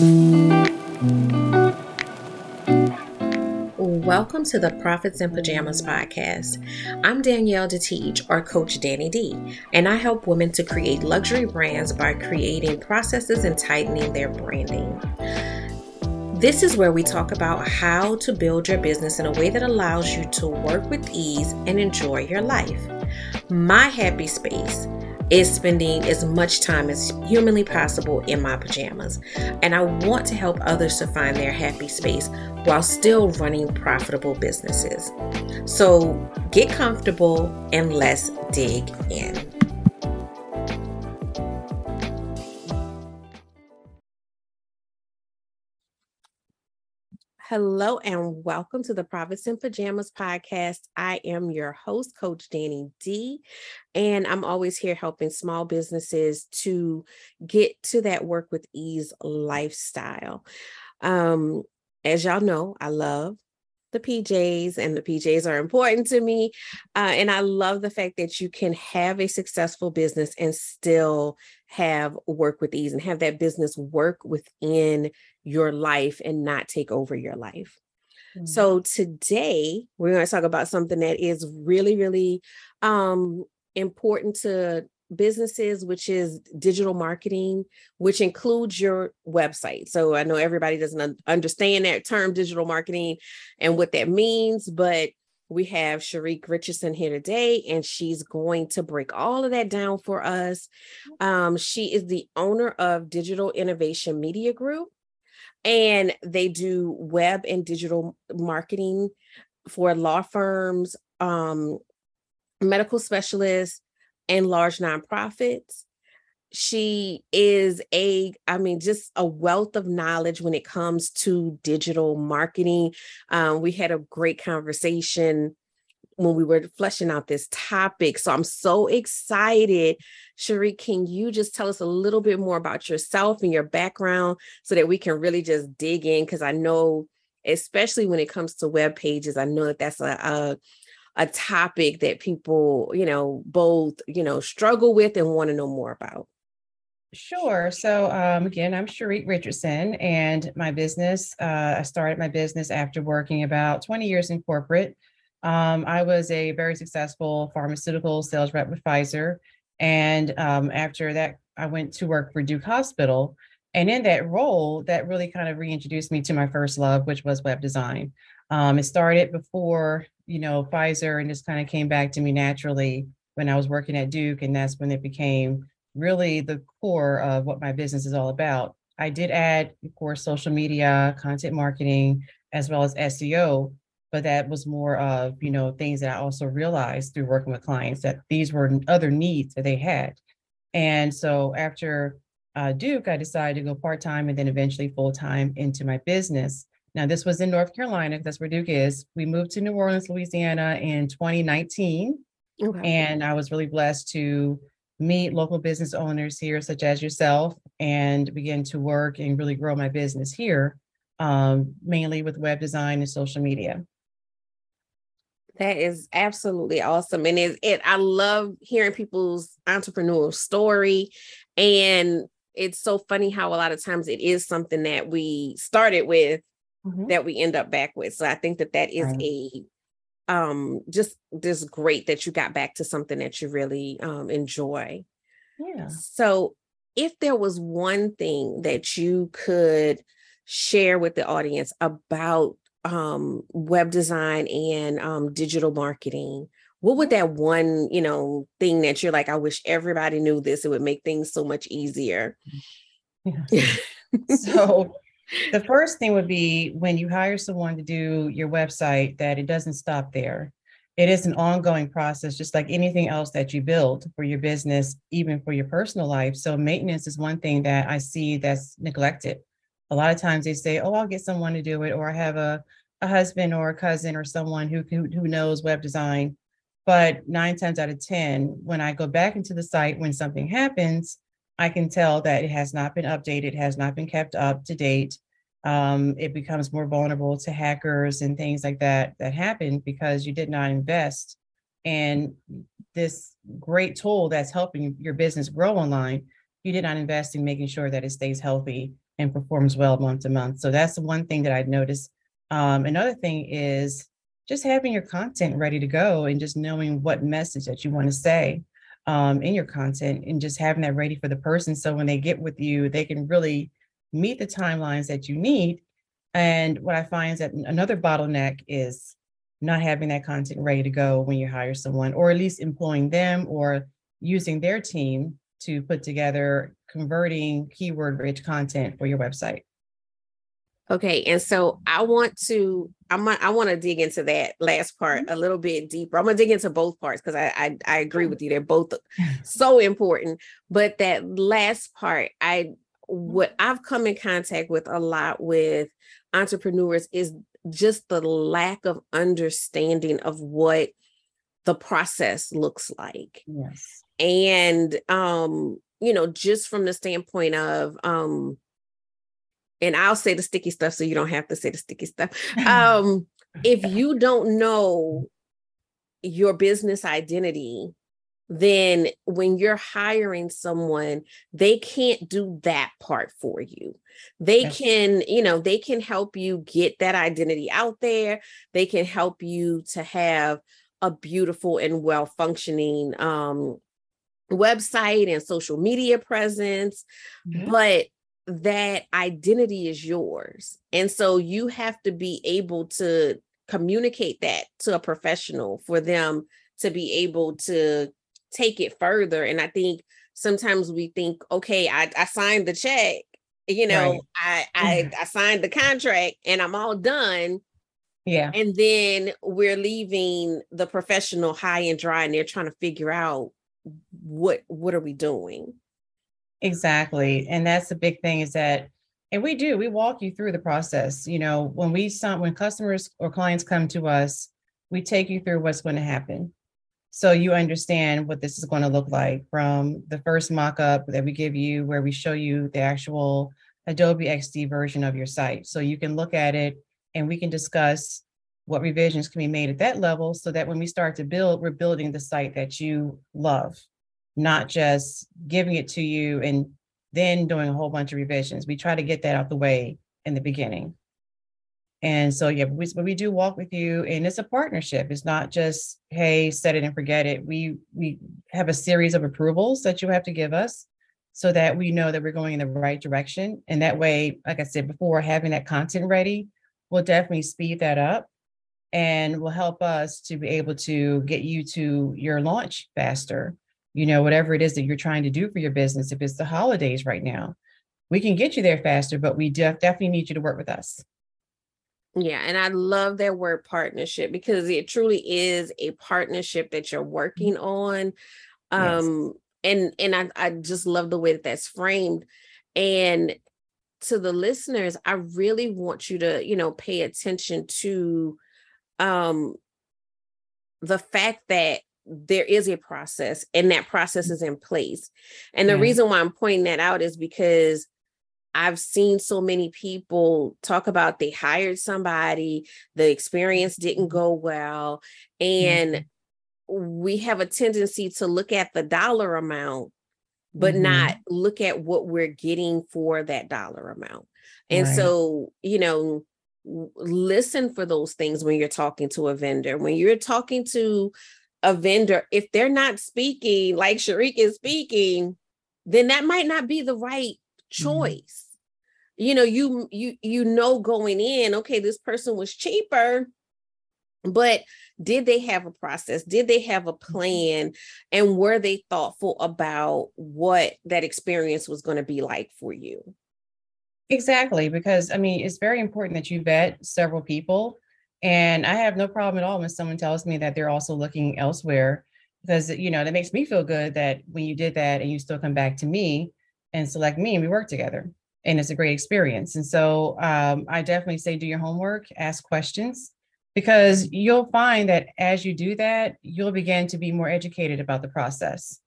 Welcome to the Profits in Pajamas podcast. I'm Danielle Detiege, or Coach Danni D, and I help women to create luxury brands by creating processes and tightening their branding. This is where we talk about how to build your business in a way that allows you to work with ease and enjoy your life. My happy space is spending as much time as humanly possible in my pajamas. And I want to help others to find their happy space while still running profitable businesses. So get comfortable and let's dig in. Hello and welcome to the Profits in Pajamas podcast. I am your host, Coach Danni D, and I'm always here helping small businesses to get to that work with ease lifestyle. Um, as y'all know, I love the PJs, and the PJs are important to me. Uh, and I love the fact that you can have a successful business and still have work with ease and have that business work within your life and not take over your life. Mm-hmm. So today we're going to talk about something that is really, really um, important to businesses, which is digital marketing, which includes your website. So I know everybody doesn't understand that term digital marketing and what that means, but we have Charique Richardson here today, and she's going to break all of that down for us. Um, she is the owner of Digital Innovation Media Group, and they do web and digital marketing for law firms, um, medical specialists, and large nonprofits. She is a, I mean, just a wealth of knowledge when it comes to digital marketing. Um, we had a great conversation when we were fleshing out this topic. So I'm so excited. Charique, can you just tell us a little bit more about yourself and your background so that we can really just dig in? Because I know, especially when it comes to web pages, I know that that's a, a, a topic that people, you know, both, you know, struggle with and want to know more about. Sure. So um, again, I'm Charique Richardson, and my business. Uh, I started my business after working about 20 years in corporate. Um, I was a very successful pharmaceutical sales rep with Pfizer. And um, after that, I went to work for Duke Hospital. And in that role, that really kind of reintroduced me to my first love, which was web design. Um, it started before, you know, Pfizer and just kind of came back to me naturally when I was working at Duke. And that's when it became really the core of what my business is all about. I did add, of course, social media, content marketing, as well as SEO but that was more of you know things that i also realized through working with clients that these were other needs that they had and so after uh, duke i decided to go part-time and then eventually full-time into my business now this was in north carolina that's where duke is we moved to new orleans louisiana in 2019 okay. and i was really blessed to meet local business owners here such as yourself and begin to work and really grow my business here um, mainly with web design and social media that is absolutely awesome. And it, it I love hearing people's entrepreneurial story. And it's so funny how a lot of times it is something that we started with mm-hmm. that we end up back with. So I think that that is right. a um just just great that you got back to something that you really um enjoy. Yeah. So if there was one thing that you could share with the audience about um, web design and um, digital marketing, what would that one, you know, thing that you're like, I wish everybody knew this, it would make things so much easier? Yeah. so the first thing would be when you hire someone to do your website, that it doesn't stop there. It is an ongoing process, just like anything else that you build for your business, even for your personal life. So, maintenance is one thing that I see that's neglected. A lot of times they say, Oh, I'll get someone to do it, or I have a a husband or a cousin or someone who, who, who knows web design. But nine times out of 10, when I go back into the site, when something happens, I can tell that it has not been updated, has not been kept up to date. Um, it becomes more vulnerable to hackers and things like that that happen because you did not invest in this great tool that's helping your business grow online. You did not invest in making sure that it stays healthy and performs well month to month. So that's the one thing that I've noticed. Um, another thing is just having your content ready to go and just knowing what message that you want to say um, in your content and just having that ready for the person. So when they get with you, they can really meet the timelines that you need. And what I find is that another bottleneck is not having that content ready to go when you hire someone, or at least employing them or using their team to put together converting keyword rich content for your website. Okay, and so I want to I'm I want to dig into that last part mm-hmm. a little bit deeper. I'm gonna dig into both parts because I, I I agree with you. They're both so important. But that last part, I what mm-hmm. I've come in contact with a lot with entrepreneurs is just the lack of understanding of what the process looks like. Yes. And um, you know, just from the standpoint of um and I'll say the sticky stuff so you don't have to say the sticky stuff. Um, if you don't know your business identity, then when you're hiring someone, they can't do that part for you. They yes. can, you know, they can help you get that identity out there. They can help you to have a beautiful and well functioning um, website and social media presence. Mm-hmm. But that identity is yours. And so you have to be able to communicate that to a professional for them to be able to take it further. And I think sometimes we think, okay, I, I signed the check, you know, right. I, I mm-hmm. I signed the contract and I'm all done. Yeah. And then we're leaving the professional high and dry and they're trying to figure out what what are we doing? Exactly. And that's the big thing is that, and we do, we walk you through the process. You know, when we when customers or clients come to us, we take you through what's going to happen. So you understand what this is going to look like from the first mock-up that we give you, where we show you the actual Adobe XD version of your site. So you can look at it and we can discuss what revisions can be made at that level so that when we start to build, we're building the site that you love not just giving it to you and then doing a whole bunch of revisions. We try to get that out the way in the beginning. And so, yeah, we, we do walk with you, and it's a partnership. It's not just hey, set it and forget it. We we have a series of approvals that you have to give us, so that we know that we're going in the right direction. And that way, like I said before, having that content ready will definitely speed that up, and will help us to be able to get you to your launch faster you know, whatever it is that you're trying to do for your business, if it's the holidays right now, we can get you there faster, but we def- definitely need you to work with us. Yeah, and I love that word partnership because it truly is a partnership that you're working mm-hmm. on. Um yes. and and I I just love the way that that's framed and to the listeners, I really want you to, you know, pay attention to um the fact that there is a process and that process is in place. And the yeah. reason why I'm pointing that out is because I've seen so many people talk about they hired somebody, the experience didn't mm-hmm. go well, and mm-hmm. we have a tendency to look at the dollar amount but mm-hmm. not look at what we're getting for that dollar amount. And right. so, you know, listen for those things when you're talking to a vendor. When you're talking to a vendor, if they're not speaking like Charique is speaking, then that might not be the right mm-hmm. choice. Mm-hmm. You know, you you you know going in, okay, this person was cheaper, but did they have a process? Did they have a mm-hmm. plan? And were they thoughtful about what that experience was going to be like for you? Exactly, because I mean, it's very important that you vet several people and I have no problem at all when someone tells me that they're also looking elsewhere because, you know, that makes me feel good that when you did that and you still come back to me and select me and we work together and it's a great experience. And so um, I definitely say do your homework, ask questions, because you'll find that as you do that, you'll begin to be more educated about the process.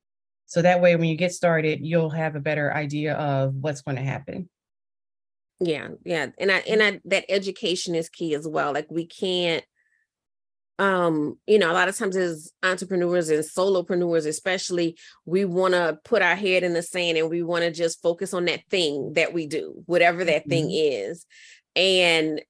So that way, when you get started, you'll have a better idea of what's going to happen yeah yeah and i and i that education is key as well like we can't um, you know, a lot of times as entrepreneurs and solopreneurs, especially, we want to put our head in the sand and we want to just focus on that thing that we do, whatever that mm-hmm. thing is. And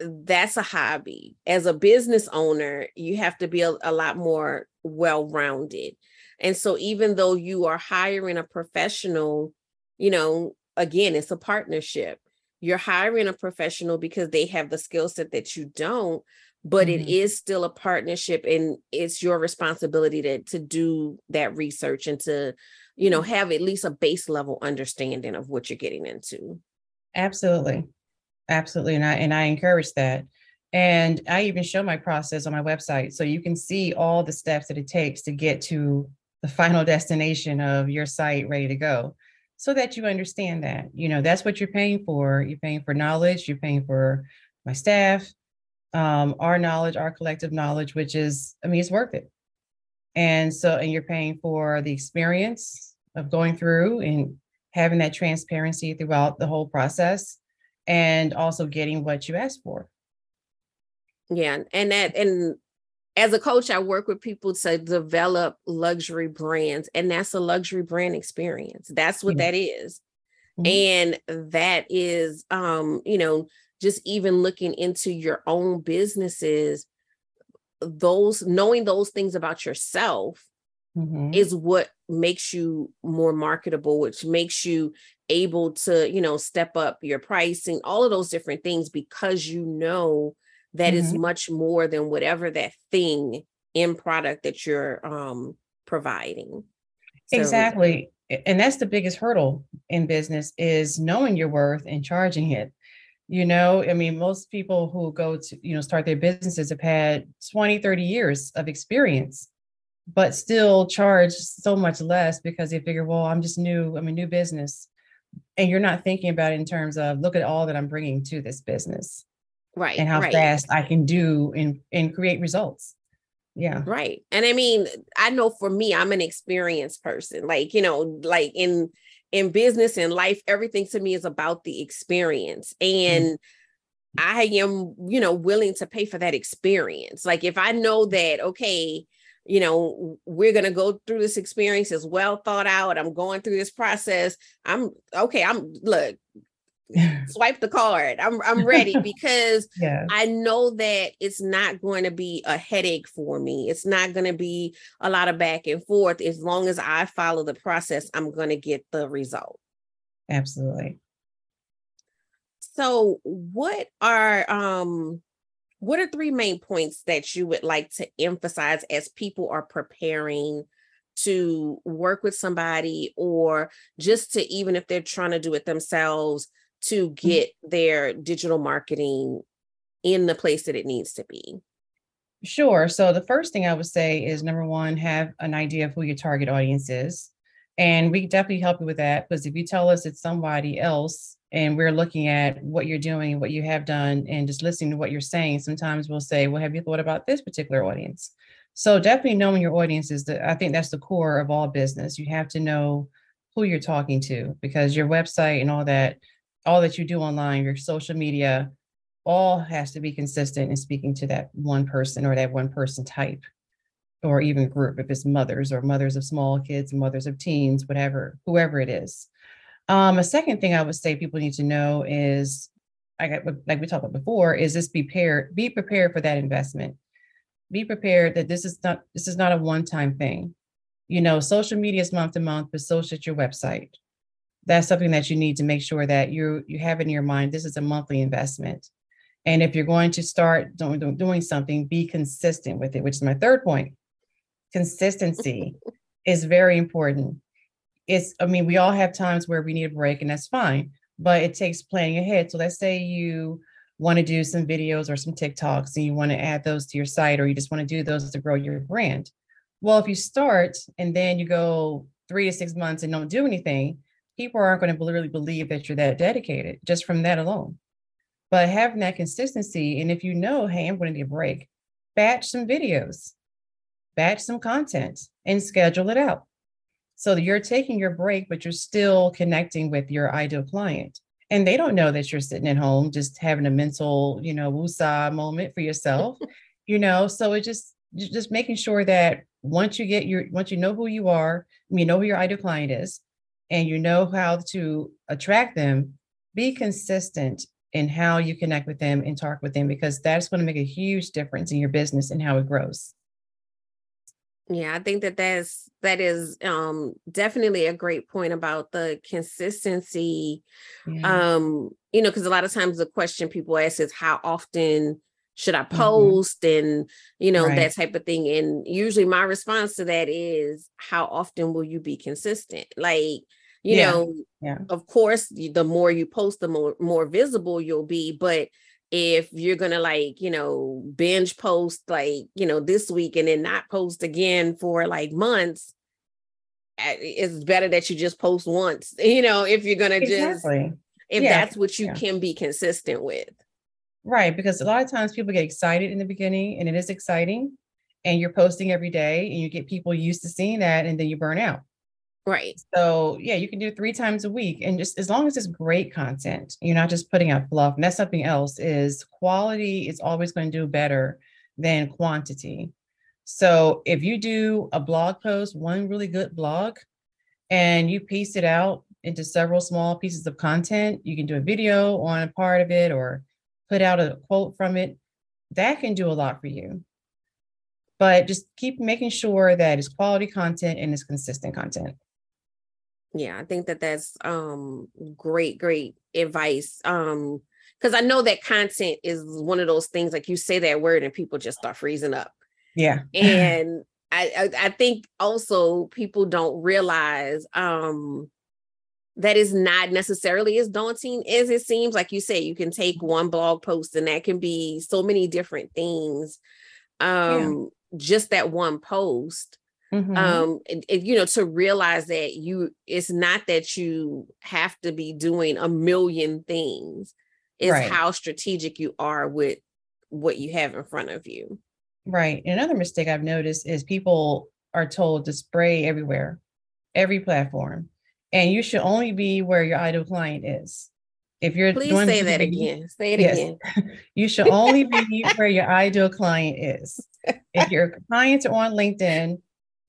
that's a hobby. As a business owner, you have to be a, a lot more well rounded. And so, even though you are hiring a professional, you know, again, it's a partnership. You're hiring a professional because they have the skill set that you don't, but mm-hmm. it is still a partnership and it's your responsibility to, to do that research and to, you know, mm-hmm. have at least a base level understanding of what you're getting into. Absolutely. Absolutely. And I and I encourage that. And I even show my process on my website. So you can see all the steps that it takes to get to the final destination of your site ready to go so that you understand that. You know, that's what you're paying for. You're paying for knowledge, you're paying for my staff, um, our knowledge, our collective knowledge, which is, I mean, it's worth it. And so, and you're paying for the experience of going through and having that transparency throughout the whole process and also getting what you asked for. Yeah. And that, and as a coach, I work with people to develop luxury brands, and that's a luxury brand experience. That's what mm-hmm. that is. Mm-hmm. And that is, um, you know, just even looking into your own businesses, those knowing those things about yourself mm-hmm. is what makes you more marketable, which makes you able to, you know, step up your pricing, all of those different things because you know that mm-hmm. is much more than whatever that thing in product that you're um providing. So, exactly. And that's the biggest hurdle in business is knowing your worth and charging it. You know, I mean, most people who go to, you know, start their businesses have had 20, 30 years of experience, but still charge so much less because they figure, well, I'm just new, I'm a new business. And you're not thinking about it in terms of look at all that I'm bringing to this business right and how right. fast i can do and and create results yeah right and i mean i know for me i'm an experienced person like you know like in in business and life everything to me is about the experience and mm I am, you know, willing to pay for that experience. Like if I know that, okay, you know, we're going to go through this experience is well thought out. I'm going through this process. I'm okay. I'm look, swipe the card. I'm I'm ready because. I know that it's not going to be a headache for me. It's not going to be a lot of back and forth. As long as I follow the process, I'm going to get the result. Absolutely. So, what are um what are three main points that you would like to emphasize as people are preparing to work with somebody or just to even if they're trying to do it themselves to mm-hmm. get their digital marketing in the place that it needs to be? Sure. So the first thing I would say is number one, have an idea of who your target audience is. And we definitely help you with that because if you tell us it's somebody else and we're looking at what you're doing, what you have done, and just listening to what you're saying, sometimes we'll say, Well, have you thought about this particular audience? So definitely knowing your audience is the I think that's the core of all business. You have to know who you're talking to because your website and all that all that you do online, your social media, all has to be consistent in speaking to that one person or that one person type or even group if it's mothers or mothers of small kids mothers of teens whatever whoever it is. Um, a second thing i would say people need to know is I got, like we talked about before is this be prepared be prepared for that investment. Be prepared that this is not this is not a one-time thing. You know social media is month to month but so should your website that's something that you need to make sure that you you have in your mind this is a monthly investment. And if you're going to start doing, doing something be consistent with it which is my third point. Consistency is very important. It's i mean we all have times where we need a break and that's fine but it takes planning ahead. So let's say you want to do some videos or some tiktoks and you want to add those to your site or you just want to do those to grow your brand. Well if you start and then you go three to six months and don't do anything people aren't going to really believe that you're that dedicated just from that alone. But having that consistency, and if you know, hey, I'm going to need a break, batch some videos, batch some content, and schedule it out. So that you're taking your break, but you're still connecting with your ideal client. And they don't know that you're sitting at home just having a mental, you know, woosah moment for yourself. you know, so it just just making sure that once you get your once you know who you are, you know who your ideal client is, and you know how to attract them, be consistent in how you connect with them and talk with them because that's going to make a huge difference in your business and how it grows. Yeah, I think that that's that is um definitely a great point about the consistency. Yeah. Um, you know, because a lot of times the question people ask is how often should I mm-hmm. post mm-hmm. and you know right. that type of thing. And usually my response to that is how often will you be consistent? Like, you yeah. know, yeah. of course, the more you post, the more more visible you'll be, but if you're gonna like you know binge post like you know this week and then not post again for like months it's better that you just post once you know if you're gonna exactly. just if yeah. that's what you yeah. can be consistent with right because a lot of times people get excited in the beginning and it is exciting and you're posting every day and you get people used to seeing that and then you burn out Right. So yeah, you can do three times a week. And just as long as it's great content, you're not just putting out fluff. And that's something else is quality is always going to do better than quantity. So if you do a blog post, one really good blog, and you piece it out into several small pieces of content, you can do a video on a part of it or put out a quote from it. That can do a lot for you. But just keep making sure that it's quality content and it's consistent content yeah i think that that's um great great advice um because i know that content is one of those things like you say that word and people just start freezing up. Yeah. And I, I i think also people don't realize um that is not necessarily as daunting as it seems. Like you say you can take one blog post and that can be so many different things um yeah. just that one post Mm-hmm. um and, and, you know to realize that you it's not that you have to be doing a million things it's right. how strategic you are with what you have in front of you right another mistake i've noticed is people are told to spray everywhere every platform and you should only be where your ideal client is if you're please say that again say it yes. again you should only be where your ideal client is if your clients are on linkedin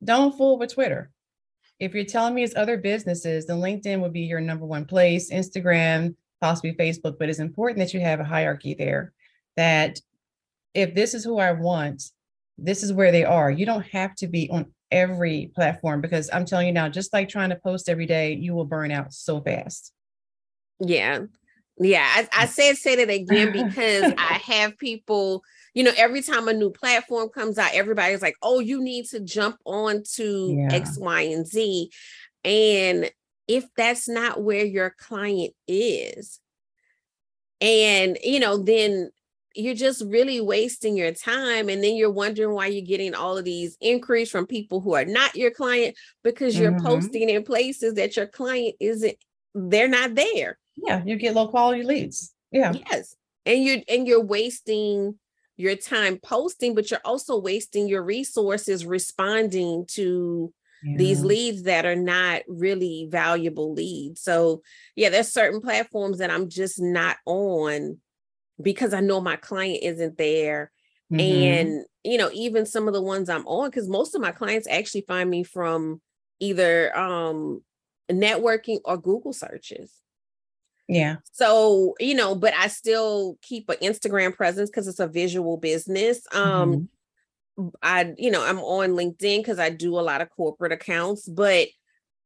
don't fool with Twitter. If you're telling me it's other businesses, then LinkedIn would be your number one place, Instagram, possibly Facebook, but it's important that you have a hierarchy there that if this is who I want, this is where they are. You don't have to be on every platform because I'm telling you now, just like trying to post every day, you will burn out so fast. Yeah. Yeah. I, I said say that again because I have people you know, every time a new platform comes out, everybody's like, oh, you need to jump on to yeah. X, Y, and Z. And if that's not where your client is, and you know, then you're just really wasting your time and then you're wondering why you're getting all of these inquiries from people who are not your client because you're mm-hmm. posting in places that your client isn't they're not there yeah you get low quality leads yeah yes and you're and you're wasting your time posting, but you're also wasting your resources responding to yeah. these leads that are not really valuable leads. So, yeah, there's certain platforms that I'm just not on because I know my client isn't there. Mm-hmm. And, you know, even some of the ones I'm on, because most of my clients actually find me from either um networking or Google searches. Yeah. So, you know, but I still keep an Instagram presence because it's a visual business. Um mm-hmm. I, you know, I'm on LinkedIn because I do a lot of corporate accounts, but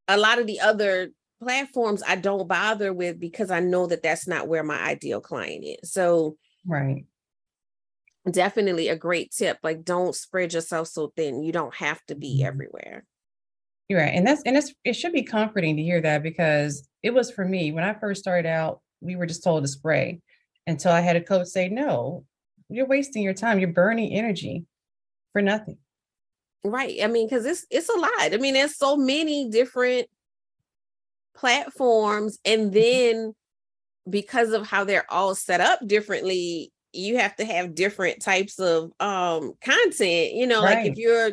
a lot of the other platforms I don't bother with because I know that that's not where my ideal client is. So, right. Definitely a great tip. Like, don't spread yourself so thin. You don't have to be mm-hmm. everywhere. You're right. And that's, and it's, it should be comforting to hear that because it was for me when I first started out, we were just told to spray until I had a coach say, no, you're wasting your time. You're burning energy for nothing. Right. I mean, because it's it's a lot. I mean, there's so many different platforms, and mm-hmm. then because of how they're all set up differently, you have to have different types of um content. You know, right. like if you're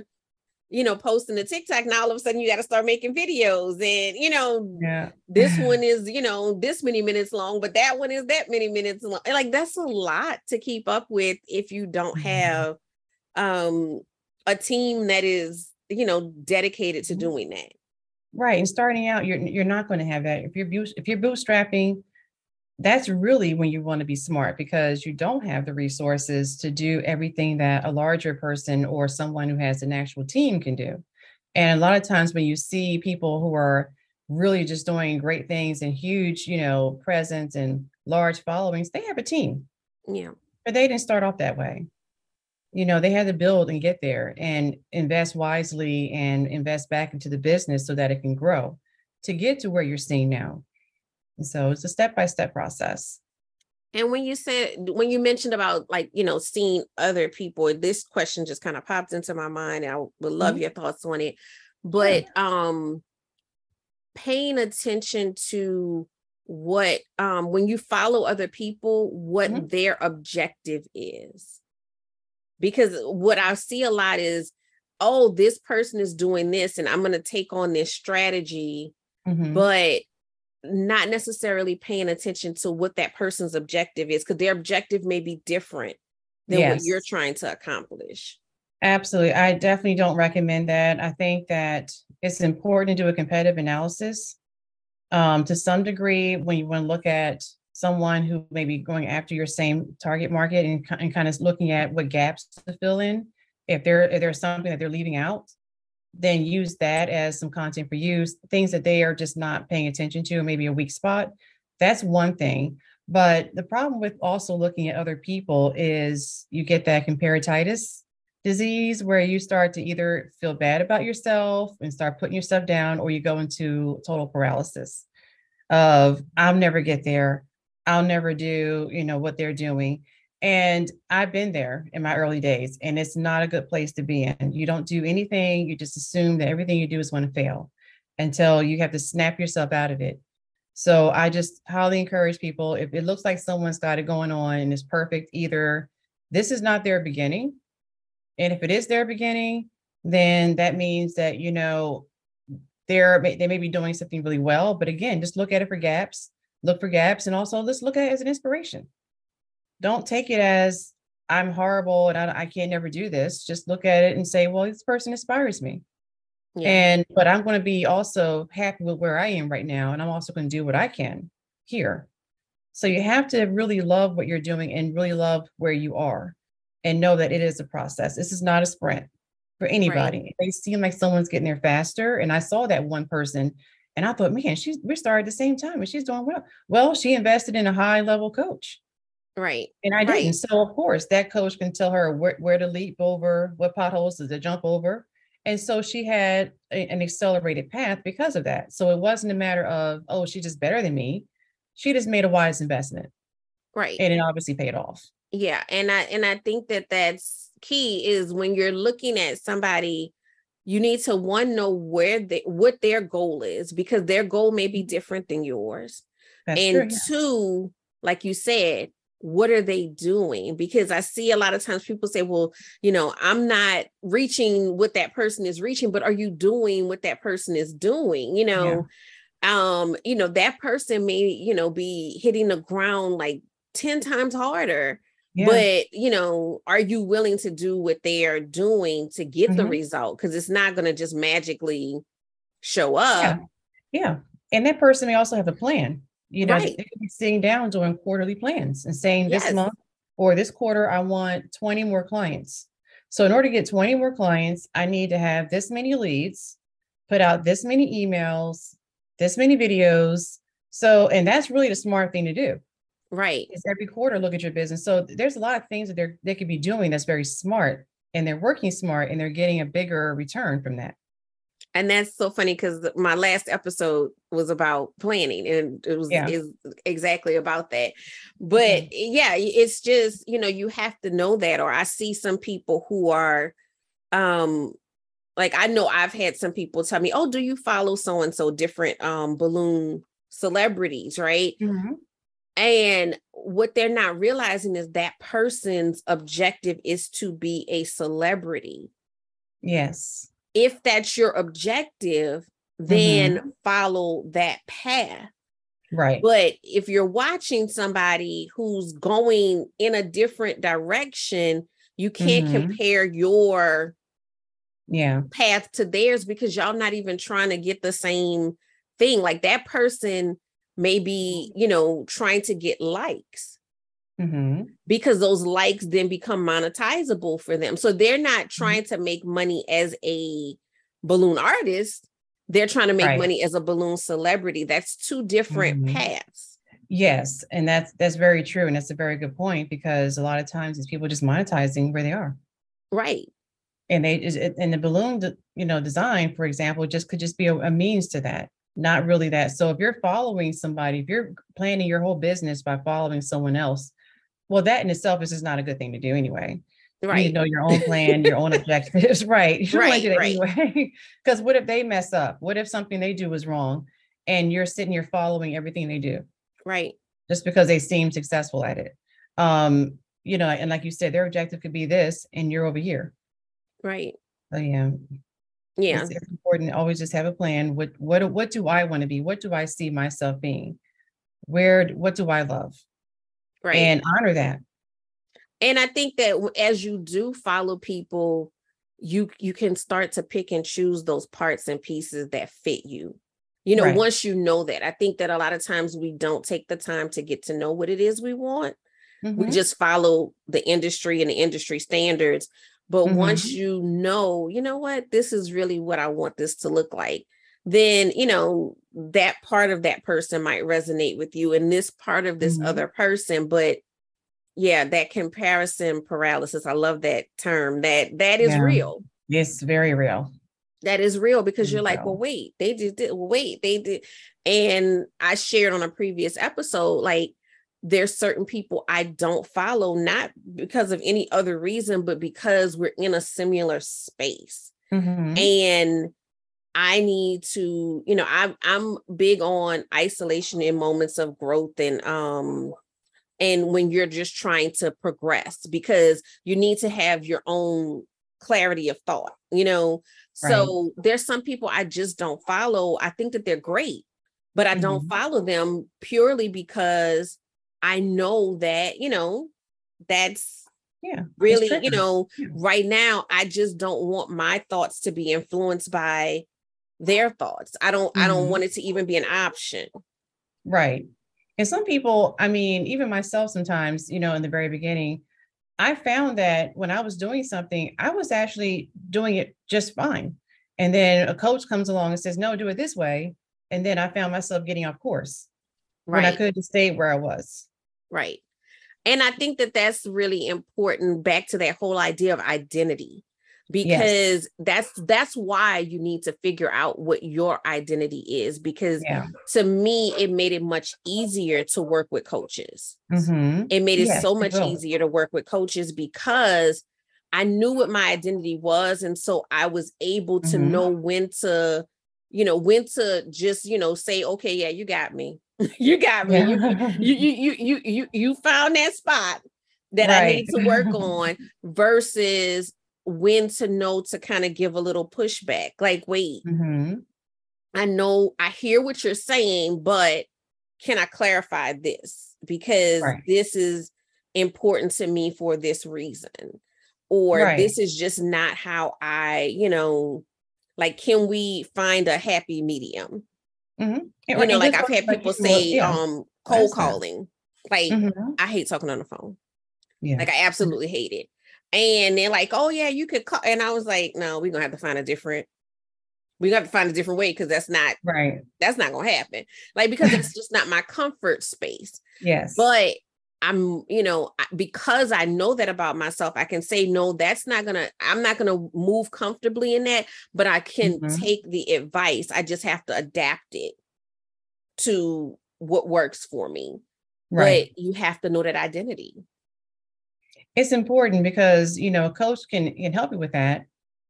you know, posting the TikTok, now all of a sudden you got to start making videos. And, you know, yeah. this one is, you know, this many minutes long, but that one is that many minutes long. like that's a lot to keep up with if you don't mm-hmm. have um a team that is, you know, dedicated to mm-hmm. doing that. Right. And starting out, you're you're not going to have that. If you're if you're bootstrapping, that's really when you want to be smart because you don't have the resources to do everything that a larger person or someone who has an actual team can do. And a lot of times when you see people who are really just doing great things and huge, you know, presence and large followings, they have a team. Yeah. But they didn't start off that way. You know, they had to build and get there and invest wisely and invest back into the business so that it can grow to get to where you're seeing now. So it's a step by step process. And when you said, when you mentioned about like, you know, seeing other people, this question just kind of popped into my mind. I would love mm-hmm. your thoughts on it. But um paying attention to what um when you follow other people what mm-hmm. their objective is because what i see a lot is oh this person is doing this and i'm going to take on this strategy mm-hmm. but not necessarily paying attention to what that person's objective is because their objective may be different than yes. what you're trying to accomplish Absolutely. I definitely don't recommend that. I think that it's important to do a competitive analysis um, to some degree when you want to look at someone who may be going after your same target market and, and kind of looking at what gaps to fill in. If there if there's something that they're leaving out, then use that as some content for use. Things that they are just not paying attention to, maybe a weak spot. That's one thing. But the problem with also looking at other people is you get that comparatitis disease where you start to either feel bad about yourself and start putting yourself down or you go into total paralysis of i'll never get there i'll never do you know what they're doing and i've been there in my early days and it's not a good place to be in you don't do anything you just assume that everything you do is going to fail until you have to snap yourself out of it so i just highly encourage people if it looks like someone's got it going on and it's perfect either this is not their beginning and if it is their beginning, then that means that, you know, they're they may be doing something really well. But again, just look at it for gaps, look for gaps, and also let's look at it as an inspiration. Don't take it as I'm horrible and I, I can't never do this. Just look at it and say, well, this person inspires me. Yeah. And but I'm going to be also happy with where I am right now. And I'm also going to do what I can here. So you have to really love what you're doing and really love where you are and know that it is a process. This is not a sprint for anybody. Right. They seem like someone's getting there faster. And I saw that one person and I thought, man, she's we started at the same time and she's doing well. Well, she invested in a high level coach. Right. And I didn't. So of course that coach can tell her where, where to leap over, what potholes to jump over. And so she had a, an accelerated path because of that. So it wasn't a matter of, oh, she's just better than me. She just made a wise investment. Right. And it obviously paid off yeah and i and i think that that's key is when you're looking at somebody you need to one know where they what their goal is because their goal may be mm-hmm. different than yours that's and true, yeah. two like you said what are they doing because i see a lot of times people say well you know i'm not reaching what that person is reaching but are you doing what that person is doing you know yeah. um you know that person may you know be hitting the ground like 10 times harder yeah. But, you know, are you willing to do what they are doing to get mm-hmm. the result? Because it's not going to just magically show up. Yeah. yeah. And that person may also have a plan. You know, right. they could be sitting down doing quarterly plans and saying yes. this month or this quarter, I want 20 more clients. So, in order to get 20 more clients, I need to have this many leads, put out this many emails, this many videos. So, and that's really the smart thing to do Right. Is every quarter look at your business. So there's a lot of things that they're they could be doing that's very smart and they're working smart and they're getting a bigger return from that. And that's so funny because my last episode was about planning and it was yeah. is exactly about that. But mm-hmm. yeah, it's just, you know, you have to know that. Or I see some people who are um like I know I've had some people tell me, Oh, do you follow so and so different um balloon celebrities, right? Mm-hmm. And what they're not realizing is that person's objective is to be a celebrity. Yes. If that's your objective, then mm-hmm. follow that path. Right. But if you're watching somebody who's going in a different direction, You can't Mhm. compare your Yeah. path to theirs because y'all not even trying to get the same thing. Like that person may be, you know, trying to get likes hmm because those likes then become monetizable for them. So they're not trying to make money as a balloon artist. They're trying to make Right. money as a balloon celebrity. That's two different Mhm. paths. Yes, and that's that's very true, and that's a very good point because a lot of times these people just monetizing where they are, Right. and they and the balloon, you know, design, for example, just could just be a, a means to that, not really that. So if you're following somebody, if you're planning your whole business by following someone else, well, that in itself is just not a good thing to do anyway. You Right. to know your own plan, your own objectives, right? You Right, to do that right. anyway. Because what if they mess up? What if something they do is wrong, and you're sitting here following everything they do? Right. just because they seem successful at it. Um, you know, and like you said, their objective could be this, and you're over here. Right. So yeah, Yeah. it's, it's important always just have a plan. What what what do I want to be? What do I see myself being? Where what do I love? Right. And honor that. and i think that as you do follow people you you can start to pick and choose those parts and pieces that fit you you know Right. once you know that i think that a lot of times we don't take the time to get to know what it is we want we Mhm. just follow the industry and the industry standards but once Mhm. you know you know what this is really what i want this to look like then you know that part of that person might resonate with you and this part of this Mhm. other person but yeah that comparison paralysis i love that term that that is Yeah. real It's very real. that is real because you're like well wait they did well, wait they did and i shared on a previous episode like there's certain people i don't follow not because of any other reason but because we're in a similar space Mhm. and i need to you know i'm i'm big on isolation in moments of growth and um and when you're just trying to progress because you need to have your own clarity of thought you know so there's some people i just don't follow i think that they're great but i don't Mhm. follow them purely because i know that you know that's Yeah. really you know Yeah. right now i just don't want my thoughts to be influenced by their thoughts i don't i don't Mhm. want it to even be an option Right. And some people, I mean, even myself sometimes, you know, in the very beginning, I found that when I was doing something, I was actually doing it just fine. And then a coach comes along and says, no, do it this way. And then I found myself getting off course when I could have just stayed where I was. right and i think that that's really important back to that whole idea of identity because that's that's why you need to figure out what your identity is because Yeah. to me it made it much easier to work with coaches Mhm. it made it Yes, so much will. easier to work with coaches because I knew what my identity was. And so I was able to Mhm. know when to, you know, when to just, you know, say, okay, yeah, you got me. you got me. Yeah. you, you, you, you, you, you found that spot that I need to work on versus when to know to kind of give a little pushback. Like, wait, Mhm. I know I hear what you're saying, but can I clarify this? Because Right. this is important to me for this reason. Or Right. this is just not how I, you know, like, can we find a happy medium? Mhm. You know, like I've had people say, yeah. um, cold calling. Like, Mhm. I hate talking on the phone. Yeah. Like, I absolutely hate it. And they're like, oh, yeah, you could call. And I was like, no, we're gonna have to find a different, we got to find a different way because that's not right. that's not gonna happen. Like because it's just not my comfort space. Yes. But I'm, you know, because I know that about myself, I can say no. That's not gonna. I'm not gonna move comfortably in that. But I can Mhm. take the advice. I just have to adapt it to what works for me. right. But you have to know that identity. It's important because you know a coach can can help you with that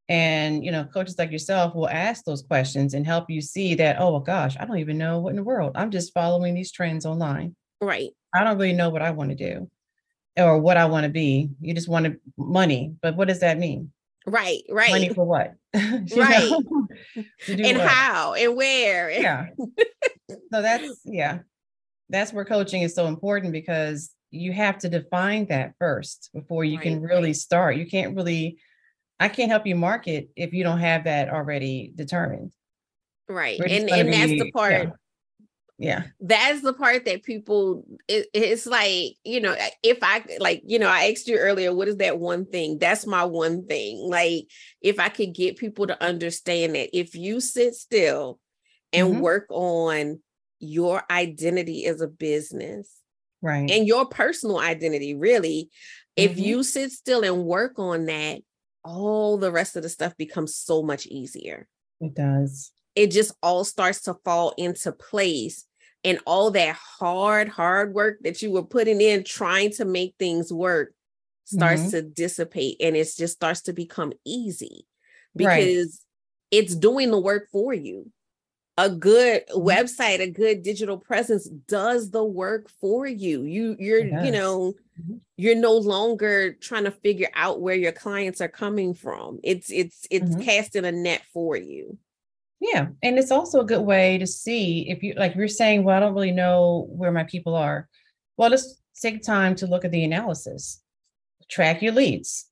and you know coaches like yourself will ask those questions and help you see that oh gosh i don't even know what in the world i'm just following these trends online Right. i don't really know what i want to do or what i want to be you just want to, money but what does that mean Right. Right. money for what Right. know? To do and what? how and where. yeah so that's yeah that's where coaching is so important because you have to define that first before you Right, can really right. start. You can't really, I can't help you market if you don't have that already determined. Right. We're And and that's the part yeah. Yeah. that's the part that people it, it's like you know if i like you know i asked you earlier what is that one thing that's my one thing like if i could get people to understand that if you sit still and Mhm. work on your identity as a business Right. and your personal identity really if Mhm. you sit still and work on that all the rest of the stuff becomes so much easier it does. it just all starts to fall into place and all that hard hard work that you were putting in trying to make things work starts Mhm. to dissipate and it just starts to become easy Right. because it's doing the work for you a good Mhm. website a good digital presence does the work for you you you're It you know Mhm. you're no longer trying to figure out where your clients are coming from it's it's it's Mhm. casting a net for you Yeah. And it's also a good way to see if you, like you're saying, well, I don't really know where my people are. Well, let's take time to look at the analysis, track your leads.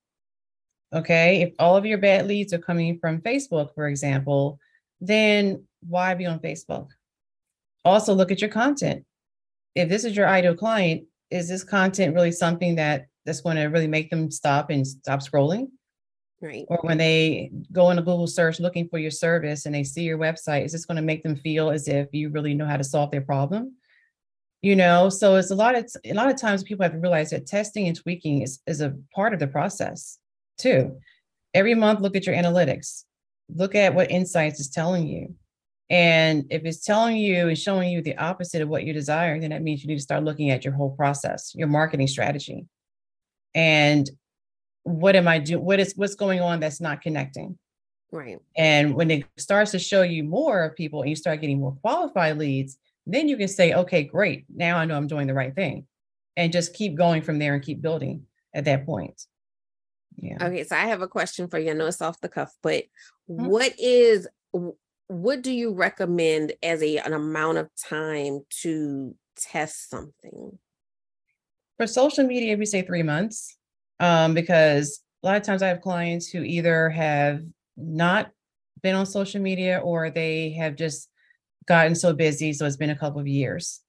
Okay. If all of your bad leads are coming from Facebook, for example, then why be on Facebook? Also, look at your content. If this is your ideal client, is this content really something that that's going to really make them stop and stop scrolling? right or when they go in a Google search looking for your service and they see your website, is this going to make them feel as if you really know how to solve their problem? You know, so it's a lot of a lot of times people have to realize that testing and tweaking is, is a part of the process too. Every month, look at your analytics, look at what insights is telling you. And if it's telling you and showing you the opposite of what you desire, then that means you need to start looking at your whole process, your marketing strategy. And what am I doing? What is what's going on that's not connecting? right And when it starts to show you more of people and you start getting more qualified leads, then you can say, okay, great. Now I know I'm doing the right thing. And just keep going from there and keep building at that point. Yeah. Okay, so I have a question for you. I know it's off the cuff, but Mhm. what is what do you recommend as a an amount of time to test something? For social media, we say three months um, because a lot of times I have clients who either have not been on social media or they have just gotten so busy. So it's been a couple of years.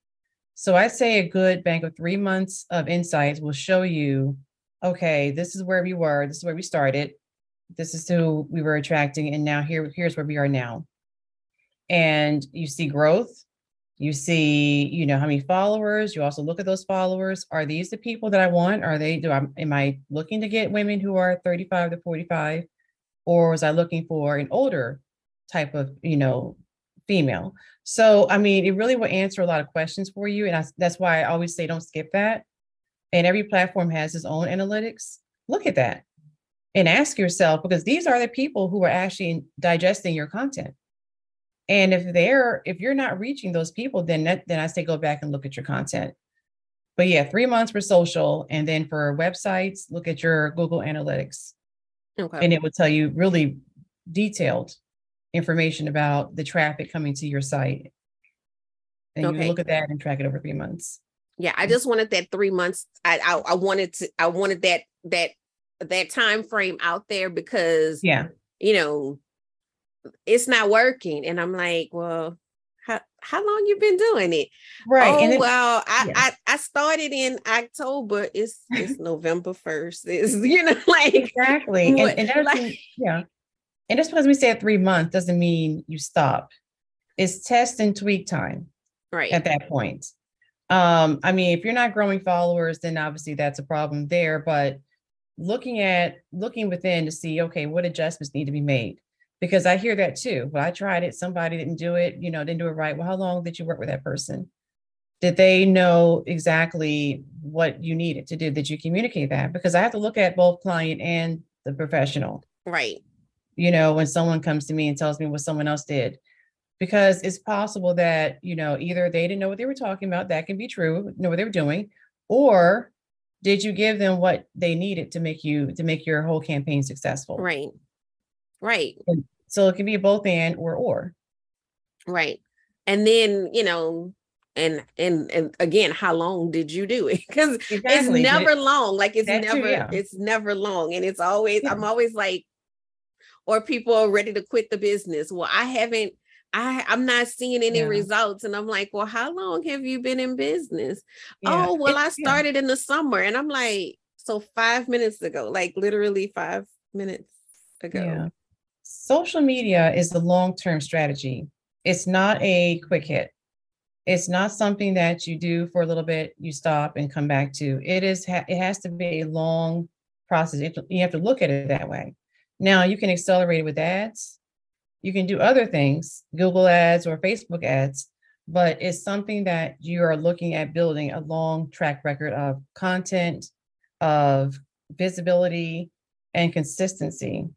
So I say a good bank of three months of insights will show you okay, this is where we were, this is where we started, this is who we were attracting, and now here, here's where we are now. And you see growth, you see, you know, how many followers. You also look at those followers. Are these the people that I want? Are they, do I, am I looking to get women who are 35 to 45? Or was I looking for an older type of, you know, female? So, I mean, it really will answer a lot of questions for you. And I, that's why I always say don't skip that. And every platform has its own analytics. Look at that and ask yourself, because these are the people who are actually digesting your content. And if they're if you're not reaching those people, then that, then I say go back and look at your content. But yeah, three months for social, and then for websites, look at your Google Analytics, Okay. and it will tell you really detailed information about the traffic coming to your site. And Okay. you look at that and track it over three months. yeah, I just wanted that three months. I, I I wanted to I wanted that that that time frame out there because Yeah, you know it's not working. And I'm like, well, how how long you been doing it? right. Oh and well, I, yeah. I I started in October. It's it's November first. Is you know like exactly. And, and that's like- yeah. And just because we say three months doesn't mean you stop. It's test and tweak time. right. at that point. Um, I mean, if you're not growing followers, then obviously that's a problem there. But looking at looking within to see, okay, what adjustments need to be made? Because I hear that too. Well, I tried it, somebody didn't do it, you know, didn't do it right. Well, how long did you work with that person? Did they know exactly what you needed to do? Did you communicate that? Because I have to look at both client and the professional right. you know, when someone comes to me and tells me what someone else did. Because it's possible that, you know, either they didn't know what they were talking about, that can be true, know what they were doing, or did you give them what they needed to make you to make your whole campaign successful? Right. Right. So it can be both and or or. Right. And then, you know, and and and again how long did you do it because Exactly. it's never long like it's never yeah. it's never long and it's always Yeah. i'm always like or people are ready to quit the business well i haven't i i'm not seeing any Yeah. results and i'm like well how long have you been in business oh well i started in the summer and i'm like so five minutes ago like literally five minutes ago Yeah. Social media is a long-term strategy. It's not a quick hit. It's not something that you do for a little bit, you stop and come back to. It is it has to be a long process. You have to look at it that way. Now you can accelerate it with ads. You can do other things, Google ads or Facebook ads, but it's something that you are looking at building a long track record of content, of visibility, and consistency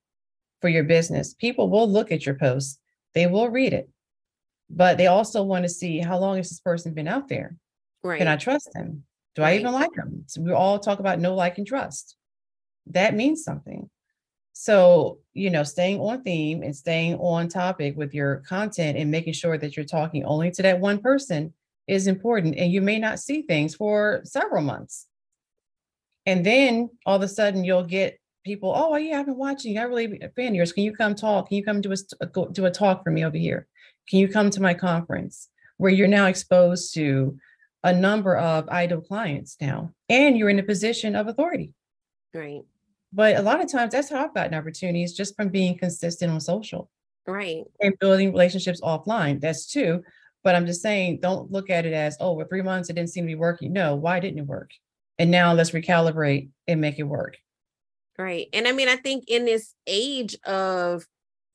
for your business. People will look at your posts, they will read it, but they also want to see how long has this person been out there? right Can I trust them? Do I even like them? So we all talk about know like and trust. That means something. So, you know, staying on theme and staying on topic with your content and making sure that you're talking only to that one person is important. And you may not see things for several months. And then all of a sudden you'll get people, oh yeah, I've been watching. I really a fan of yours. Can you come talk? Can you come do a, do a talk for me over here? Can you come to my conference where you're now exposed to a number of idol clients now, and you're in a position of authority. right But a lot of times that's how I've gotten opportunities just from being consistent on social right and building relationships offline. That's two. But I'm just saying, don't look at it as, oh, well, three months it didn't seem to be working. No, why didn't it work? And now let's recalibrate and make it work. Right. And I mean, I think in this age of,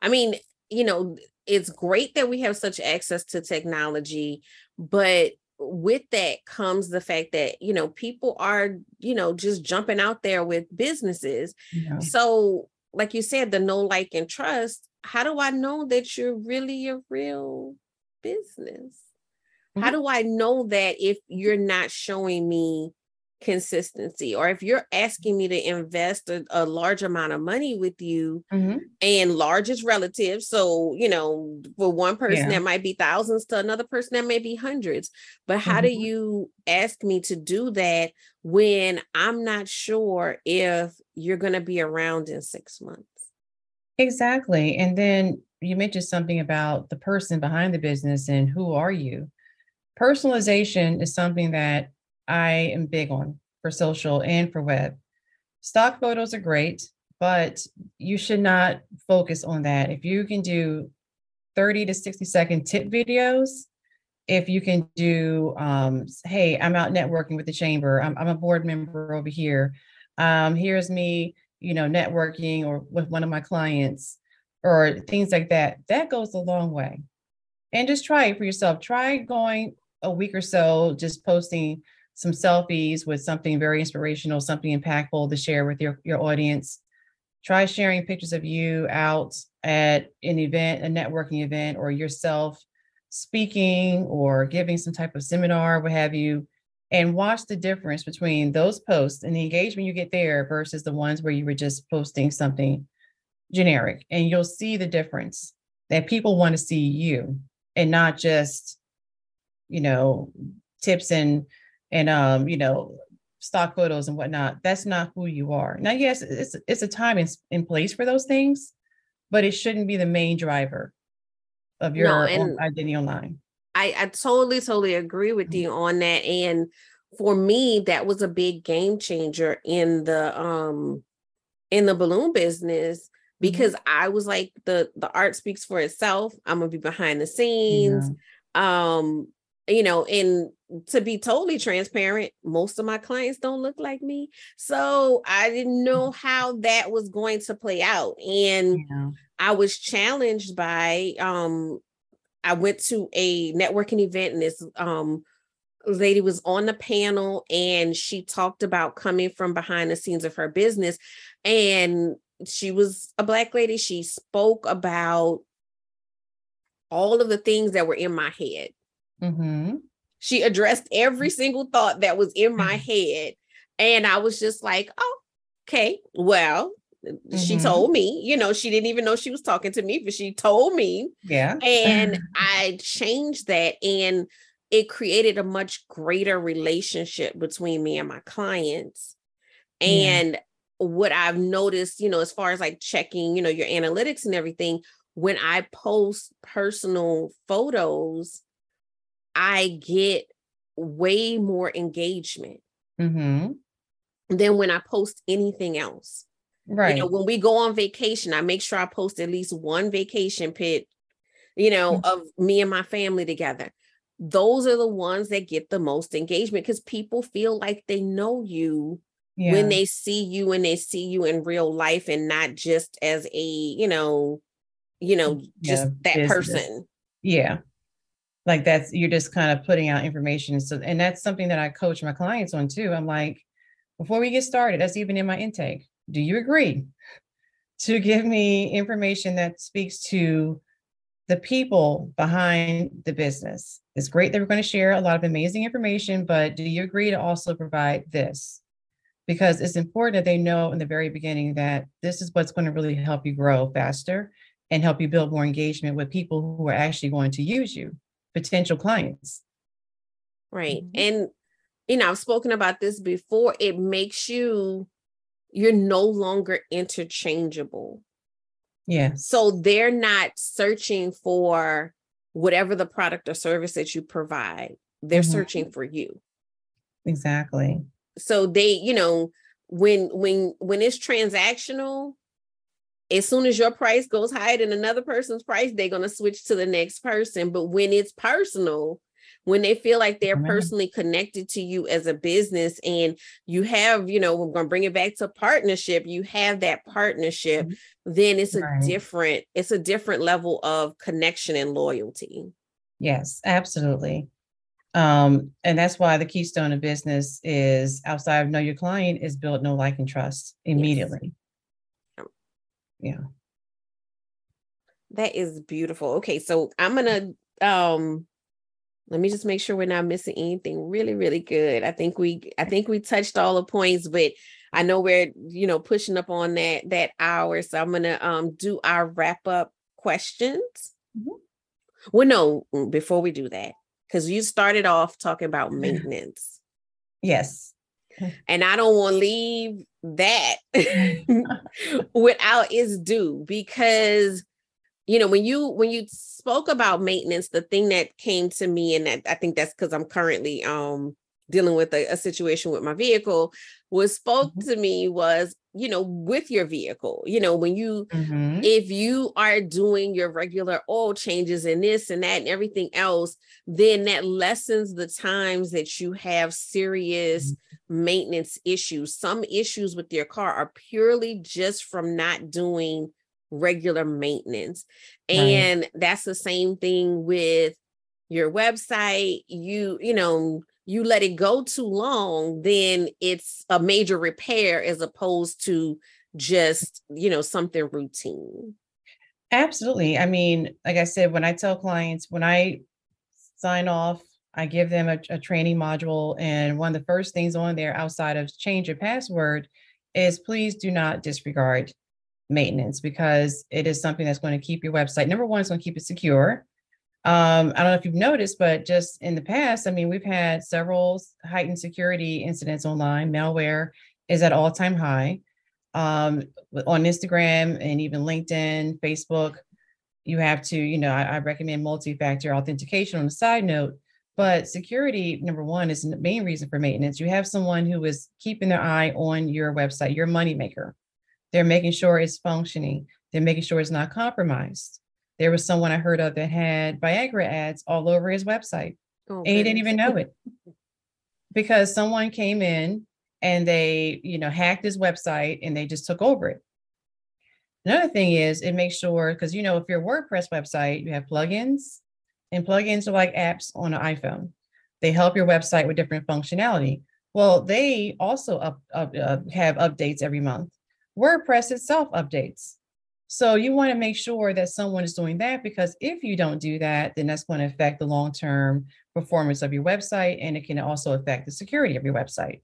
I mean, you know, it's great that we have such access to technology, but with that comes the fact that, you know, people are, you know, just jumping out there with businesses. Yeah. So, like you said, the know like and trust, how do I know that you're really a real business? How Mhm. do I know that if you're not showing me consistency or if you're asking me to invest a, a large amount of money with you Mhm. and large is relative so you know for one person Yeah. that might be thousands to another person that may be hundreds but how do Mhm. you ask me to do that when i'm not sure if you're going to be around in six months Exactly. And then you mentioned something about the person behind the business and who are you? Personalization is something that I am big on for social and for web. Stock photos are great, but you should not focus on that. If you can do 30 to 60 second tip videos, if you can do, um, hey, I'm out networking with the chamber, I'm, I'm a board member over here. Um, here's me, you know, networking or with one of my clients or things like that, that goes a long way. And just try it for yourself. Try going a week or so, just posting some selfies with something very inspirational, something impactful to share with your, your audience. Try sharing pictures of you out at an event, a networking event, or yourself speaking or giving some type of seminar, what have you, and watch the difference between those posts and the engagement you get there versus the ones where you were just posting something generic. And you'll see the difference that people want to see you and not just, you know, tips and and um, you know, stock photos and whatnot. That's not who you are. Now, yes, it's it's a time and place for those things, but it shouldn't be the main driver of No, your and- identity online. I, I totally, totally agree with you on that. And for me, that was a big game changer in the um in the balloon business because I was like the the art speaks for itself. I'm gonna be behind the scenes. Um, you know, and to be totally transparent, most of my clients don't look like me. So I didn't know how that was going to play out. And Yeah. I was challenged by um I went to a networking event and this um lady was on the panel and she talked about coming from behind the scenes of her business and she was a black lady she spoke about all of the things that were in my head hmm she addressed every single thought that was in my head and i was just like oh okay well she Mhm. told me you know she didn't even know she was talking to me but she told me Yeah. and I changed that. And it created a much greater relationship between me and my clients. And yeah. what I've noticed, you know, as far as like checking, you know, your analytics and everything, when I post personal photos, I get way more engagement mm-hmm. than when I post anything else. Right. You know, when we go on vacation, I make sure I post at least one vacation pic, you know, mm-hmm. of me and my family together. Those are the ones that get the most engagement because people feel like they know you yeah. when they see you and they see you in real life and not just as a, you know, you know, mm, just yeah, that business. person. Yeah. Like that's you're just kind of putting out information. So and that's something that I coach my clients on too. I'm like, before we get started, that's even in my intake do you agree to give me information that speaks to the people behind the business? It's great that we're going to share a lot of amazing information, but do you agree to also provide this? Because it's important that they know in the very beginning that this is what's going to really help you grow faster and help you build more engagement with people who are actually going to use you, potential clients. Right. Mm-hmm. And, you know, I've spoken about this before. It makes you you're no longer interchangeable. Yeah. So they're not searching for whatever the product or service that you provide. They're mm-hmm. searching for you. Exactly. So they, you know, when when when it's transactional, as soon as your price goes higher than another person's price, they're going to switch to the next person. But when it's personal, when they feel like they're personally connected to you as a business and you have, you know, we're going to bring it back to partnership, you have that partnership, mm-hmm. then it's a right. different, it's a different level of connection and loyalty. Yes, absolutely. Um, and that's why the keystone of business is outside of know your client is build know like and trust immediately. Yes. Yeah. That is beautiful. Okay, so I'm gonna um let me just make sure we're not missing anything really really good i think we i think we touched all the points but i know we're you know pushing up on that that hour so i'm gonna um do our wrap up questions mm-hmm. well no mm, before we do that because you started off talking about maintenance yes and i don't want to leave that without its due because you know when you when you spoke about maintenance the thing that came to me and that i think that's because i'm currently um dealing with a, a, situation with my vehicle was spoke mm-hmm. to me was you know with your vehicle you know when you mm-hmm. if you are doing your regular oil changes and this and that and everything else then that lessens the times that you have serious mm-hmm. maintenance issues some issues with your car are purely just from not doing regular maintenance. And right. that's the same thing with your website. You, you know, you let it go too long, then it's a major repair as opposed to just, you know, something routine. Absolutely. I mean, like I said, when I tell clients, when I sign off, I give them a, a, training module. And one of the first things on there outside of change your password is please do not disregard maintenance because it is something that's going to keep your website. Number one, it's going to keep it secure. Um, I don't know if you've noticed, but just in the past, I mean, we've had several heightened security incidents online. Malware is at all time high. Um, on Instagram and even LinkedIn, Facebook, you have to, you know, I, I recommend multi factor authentication on a side note. But security, number one, is the main reason for maintenance. You have someone who is keeping their eye on your website, your moneymaker. They're making sure it's functioning. They're making sure it's not compromised. There was someone I heard of that had Viagra ads all over his website. Oh, and he didn't even know it because someone came in and they, you know, hacked his website and they just took over it. Another thing is it makes sure because you know if your WordPress website, you have plugins, and plugins are like apps on an iPhone. They help your website with different functionality. Well, they also up, up uh, have updates every month. WordPress itself updates. So you want to make sure that someone is doing that because if you don't do that, then that's going to affect the long-term performance of your website and it can also affect the security of your website.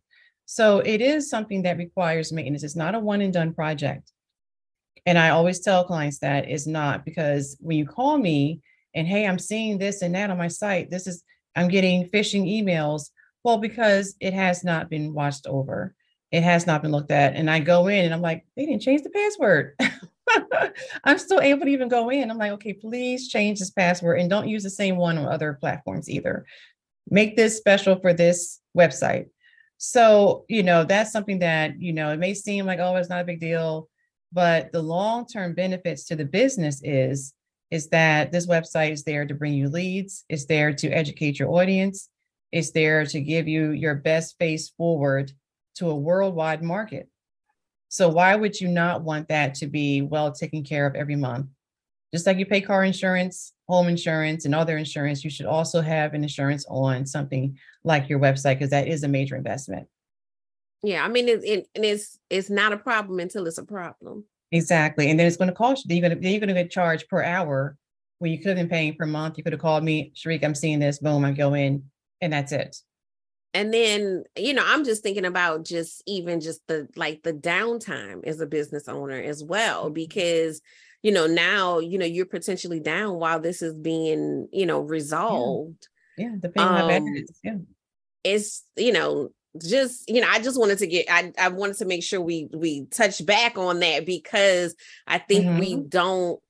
So it is something that requires maintenance. It's not a one and done project. And I always tell clients that it's not because when you call me and hey, I'm seeing this and that on my site, this is I'm getting phishing emails. Well, because it has not been watched over, it has not been looked at. And I go in and I'm like, they didn't change the password. I'm still able to even go in. I'm like, okay, please change this password and don't use the same one on other platforms either. Make this special for this website. So, you know, that's something that, you know, it may seem like, oh, it's not a big deal, but the long-term benefits to the business is is that this website is there to bring you leads, it's there to educate your audience, it's there to give you your best face forward to a worldwide market. So why would you not want that to be well taken care of every month? Just like you pay car insurance, home insurance, and other insurance, you should also have an insurance on something like your website because that is a major investment. Yeah, I mean, it, it, and it's it's not a problem until it's a problem. Exactly, and then it's going to cost you. You're going to you're going to get charged per hour when you could have been paying per month. You could have called me, Charique. I'm seeing this. Boom, I go in, and that's it. And then you know, I'm just thinking about just even just the like the downtime as a business owner as well, mm-hmm. because you know now you know you're potentially down while this is being you know resolved. Yeah, yeah depending um, how bad it um. Yeah, it's you know just you know i just wanted to get i i wanted to make sure we we touch back on that because i think mm-hmm. we don't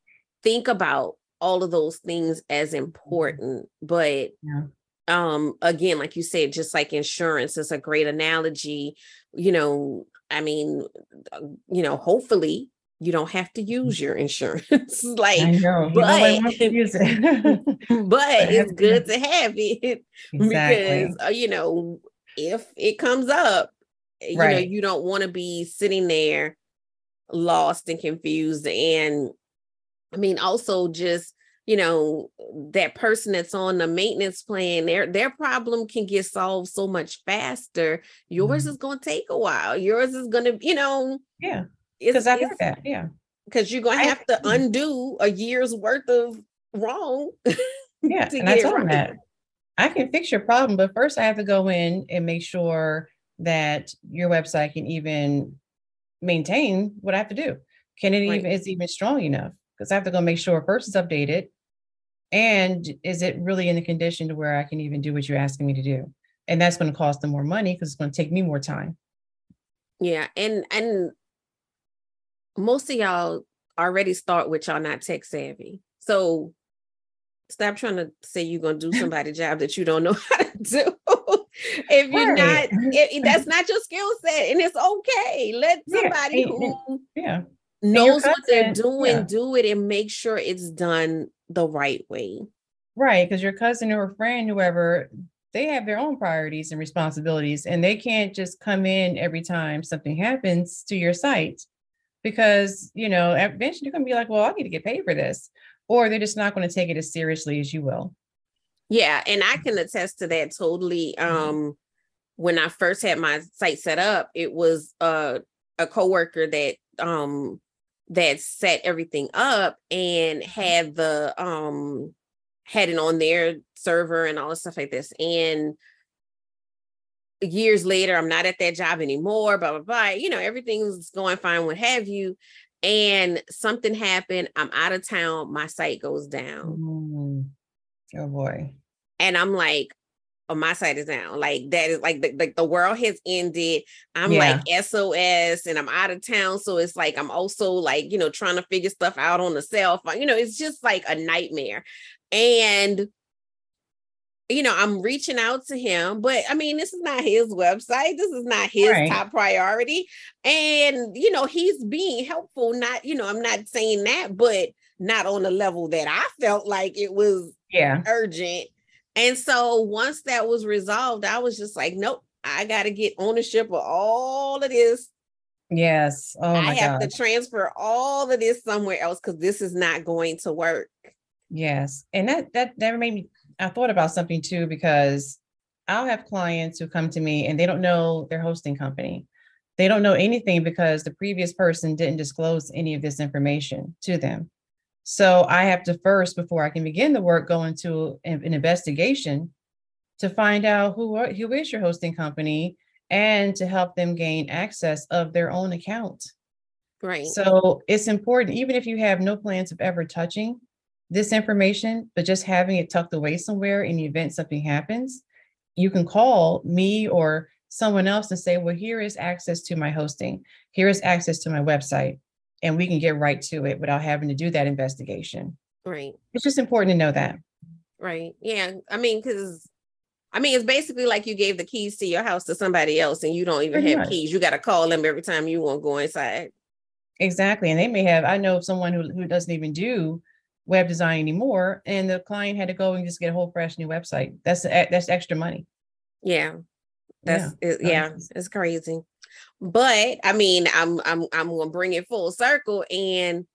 think about all of those things as mm-hmm. important but yeah. Um again like you said just like insurance is a great analogy you know i mean uh, you know hopefully you don't have to use your insurance like but, use it. but it's good to have it exactly. because uh, you know if it comes up, you right. know, you don't want to be sitting there lost and confused. And I mean, also just, you know, that person that's on the maintenance plan, their their problem can get solved so much faster. Yours mm-hmm. is gonna take a while. Yours is gonna, you know, yeah. Because I've heard that, yeah. Because you're gonna have to undo a year's worth of wrong. Yeah, and I told right. him that. I can fix your problem, but first I have to go in and make sure that your website can even maintain what I have to do. Can it right. even is even strong enough? Because I have to go make sure first it's updated and is it really in the condition to where I can even do what you're asking me to do? And that's going to cost them more money because it's going to take me more time. Yeah, and and most of y'all already start with y'all not tech savvy. So Stop trying to say you're gonna do somebody's job that you don't know how to do. if you're right. not, if, that's not your skill set, and it's okay. Let somebody yeah. who yeah. knows what they're doing yeah. do it and make sure it's done the right way. Right, because your cousin or friend, whoever, they have their own priorities and responsibilities, and they can't just come in every time something happens to your site because you know eventually you're gonna be like, well, I need to get paid for this or they're just not going to take it as seriously as you will. Yeah, and I can attest to that totally. Um, when I first had my site set up, it was uh, a coworker that um that set everything up and had the um had it on their server and all the stuff like this. And years later, I'm not at that job anymore, blah blah blah. You know, everything's going fine, what have you and something happened. I'm out of town. My site goes down. Mm. Oh boy. And I'm like, oh, my side is down. Like that is like the, like the world has ended. I'm yeah. like SOS and I'm out of town. So it's like I'm also like, you know, trying to figure stuff out on the cell phone. You know, it's just like a nightmare. And you know, I'm reaching out to him, but I mean, this is not his website. This is not his right. top priority. And, you know, he's being helpful. Not, you know, I'm not saying that, but not on the level that I felt like it was yeah urgent. And so once that was resolved, I was just like, nope, I got to get ownership of all of this. Yes. Oh I have God. to transfer all of this somewhere else because this is not going to work. Yes. And that that that made me I thought about something too because I'll have clients who come to me and they don't know their hosting company. They don't know anything because the previous person didn't disclose any of this information to them. So I have to first, before I can begin the work, go into an, investigation to find out who are, who is your hosting company and to help them gain access of their own account. Right. So it's important, even if you have no plans of ever touching this information, but just having it tucked away somewhere in the event something happens, you can call me or someone else and say, well, here is access to my hosting. Here is access to my website. And we can get right to it without having to do that investigation. Right. It's just important to know that. Right. Yeah. I mean, because I mean, it's basically like you gave the keys to your house to somebody else and you don't even Pretty have much. keys. You got to call them every time you want to go inside. Exactly. And they may have, I know someone who, who doesn't even do web design anymore, and the client had to go and just get a whole fresh new website. That's that's extra money. Yeah. That's yeah, it, yeah it's crazy. But I mean, I'm I'm I'm gonna bring it full circle and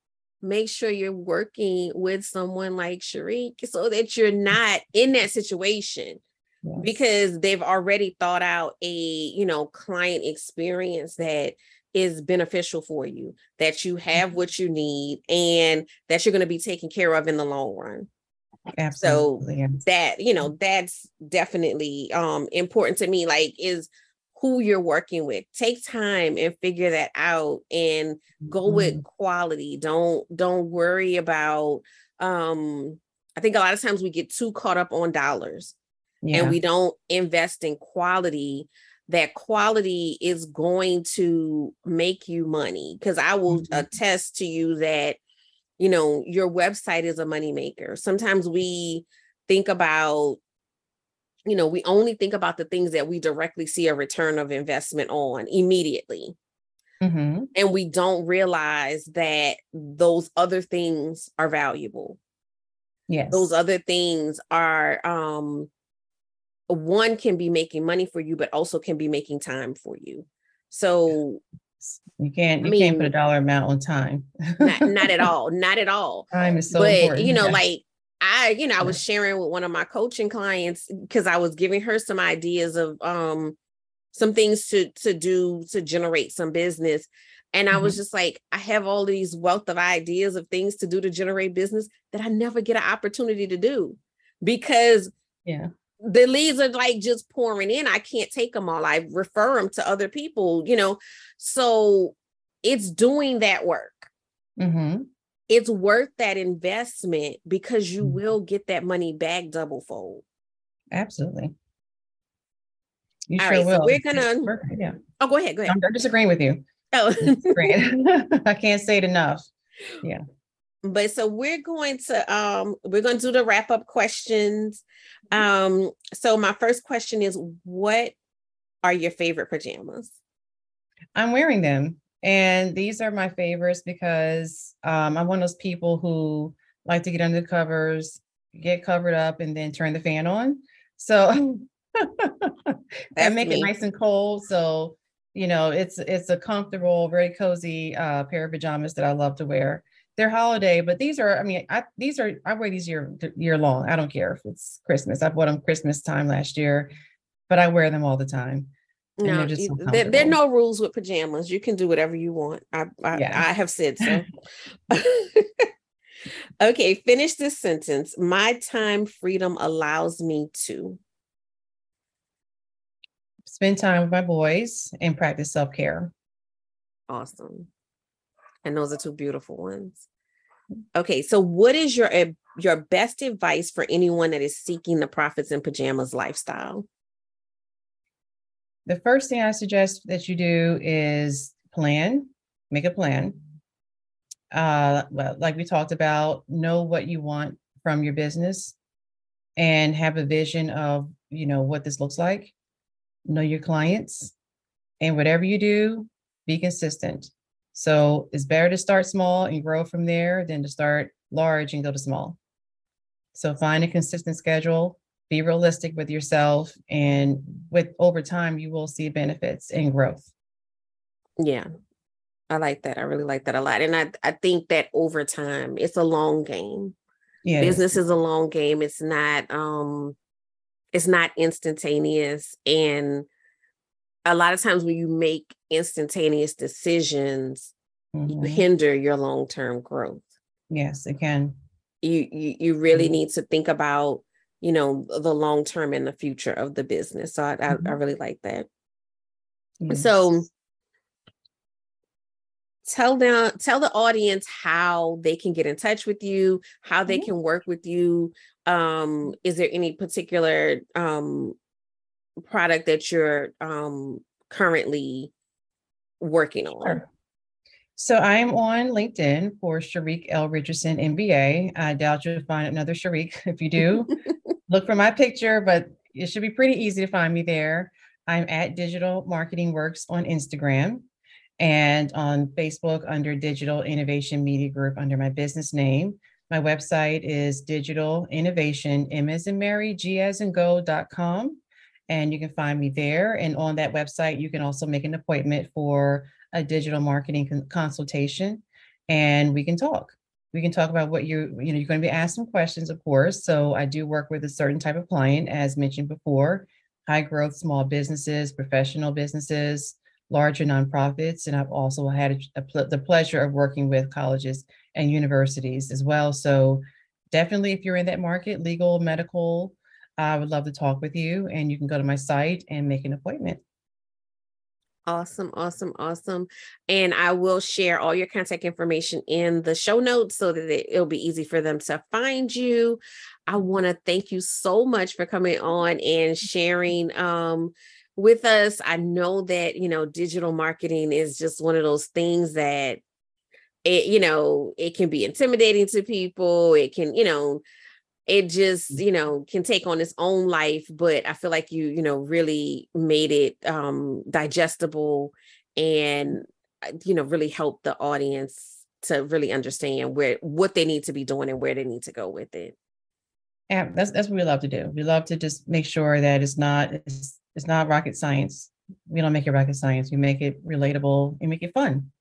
make sure you're working with someone like Charique so that you're not in that situation yes. because they've already thought out a you know client experience that is beneficial for you that you have mm-hmm. what you need and that you're going to be taken care of in the long run Absolutely. so that you know that's definitely um important to me like is who you're working with take time and figure that out and go mm-hmm. with quality don't don't worry about um i think a lot of times we get too caught up on dollars yeah. and we don't invest in quality that quality is going to make you money because i will mm-hmm. attest to you that you know your website is a moneymaker sometimes we think about you know we only think about the things that we directly see a return of investment on immediately mm-hmm. and we don't realize that those other things are valuable yes those other things are um one can be making money for you, but also can be making time for you. So you can't you I mean, can't put a dollar amount on time. not, not at all. Not at all. Time is so but, important. You know, yeah. like I, you know, I was sharing with one of my coaching clients because I was giving her some ideas of um some things to to do to generate some business. And I was mm-hmm. just like, I have all these wealth of ideas of things to do to generate business that I never get an opportunity to do because yeah the leads are like just pouring in. I can't take them all. I refer them to other people, you know. So it's doing that work. Mm-hmm. It's worth that investment because you mm-hmm. will get that money back double fold. Absolutely. You all sure right, will. So we're gonna. Yeah. Oh, go ahead. Go ahead. I'm disagreeing with you. Oh, I can't say it enough. Yeah but so we're going to um we're going to do the wrap up questions um so my first question is what are your favorite pajamas i'm wearing them and these are my favorites because um i'm one of those people who like to get under the covers get covered up and then turn the fan on so and make me. it nice and cold so you know it's it's a comfortable very cozy uh pair of pajamas that i love to wear they're holiday, but these are, I mean, I, these are, I wear these year, year long. I don't care if it's Christmas. I bought them Christmas time last year, but I wear them all the time. No, so there, there, are no rules with pajamas. You can do whatever you want. I, I, yeah. I have said so. okay, finish this sentence. My time freedom allows me to spend time with my boys and practice self care. Awesome. And those are two beautiful ones. Okay, so what is your uh, your best advice for anyone that is seeking the profits in pajamas lifestyle? The first thing I suggest that you do is plan, make a plan. Uh, well, like we talked about, know what you want from your business and have a vision of, you know, what this looks like. Know your clients and whatever you do, be consistent. So it's better to start small and grow from there than to start large and go to small. So find a consistent schedule, be realistic with yourself, and with over time, you will see benefits and growth. Yeah. I like that. I really like that a lot. And I, I think that over time, it's a long game. Yeah. Business is a long game. It's not um it's not instantaneous. And a lot of times when you make instantaneous decisions, mm-hmm. you hinder your long-term growth. Yes, it can. You you, you really mm-hmm. need to think about, you know, the long term and the future of the business. So I, mm-hmm. I, I, really like that. Yes. So tell them tell the audience how they can get in touch with you how they mm-hmm. can work with you um is there any particular um product that you're um currently working on sure. So I'm on LinkedIn for Charique L. Richardson MBA. I doubt you'll find another Charique. If you do, look for my picture, but it should be pretty easy to find me there. I'm at Digital Marketing Works on Instagram and on Facebook under Digital Innovation Media Group under my business name. My website is digital innovation, M as in Mary, G as in go.com. And you can find me there. And on that website, you can also make an appointment for a digital marketing consultation and we can talk. We can talk about what you, you know, you're going to be asked some questions, of course. So I do work with a certain type of client, as mentioned before, high growth small businesses, professional businesses, larger nonprofits. And I've also had a, a, the pleasure of working with colleges and universities as well. So definitely, if you're in that market, legal, medical, I would love to talk with you. And you can go to my site and make an appointment. Awesome, awesome, awesome. And I will share all your contact information in the show notes so that it, will be easy for them to find you. I want to thank you so much for coming on and sharing um, with us. I know that, you know, digital marketing is just one of those things that it, you know, it can be intimidating to people. It can, you know, it just you know can take on its own life but i feel like you you know really made it um digestible and uh, you know really help the audience to really understand where what they need to be doing and where they need to go with it. Yeah that's that's what we love to do. We love to just make sure that it's not it's, it's not rocket science. We don't make it rocket science. We make it relatable and make it fun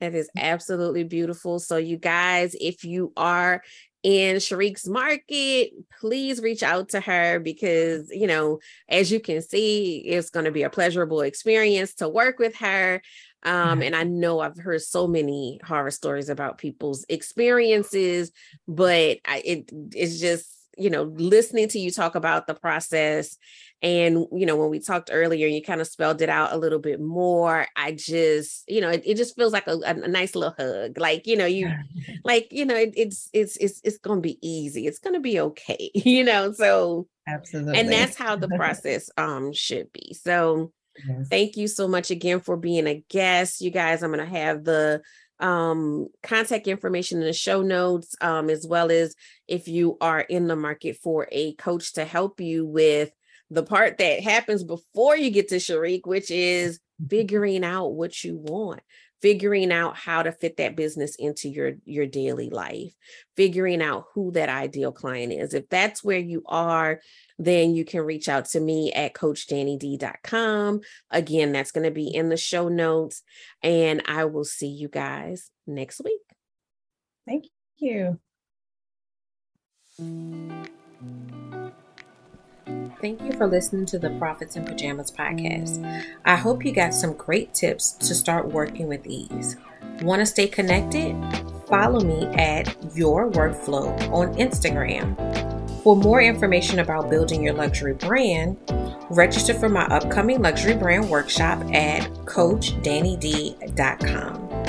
that is absolutely beautiful. So, you guys, if you are in Charique's market, please reach out to her because, you know, as you can see, it's going to be a pleasurable experience to work with her. Um, and I know I've heard so many horror stories about people's experiences, but I, it it's just you know listening to you talk about the process and you know when we talked earlier you kind of spelled it out a little bit more i just you know it, it just feels like a, a, nice little hug like you know you like you know it, it's it's it's it's gonna be easy it's gonna be okay you know so absolutely and that's how the process um should be so yes. thank you so much again for being a guest you guys i'm gonna have the um, contact information in the show notes, um, as well as if you are in the market for a coach to help you with the part that happens before you get to Charique, which is mm-hmm. figuring out what you want figuring out how to fit that business into your your daily life figuring out who that ideal client is if that's where you are then you can reach out to me at coachdannid.com. Again, that's going to be in the show notes. And I will see you guys next week. Thank you. Thank you for listening to the Profits in Pajamas podcast. I hope you got some great tips to start working with ease. Want to stay connected? Follow me at Your Workflow on Instagram for more information about building your luxury brand, register for my upcoming luxury brand workshop at CoachDanniD.com.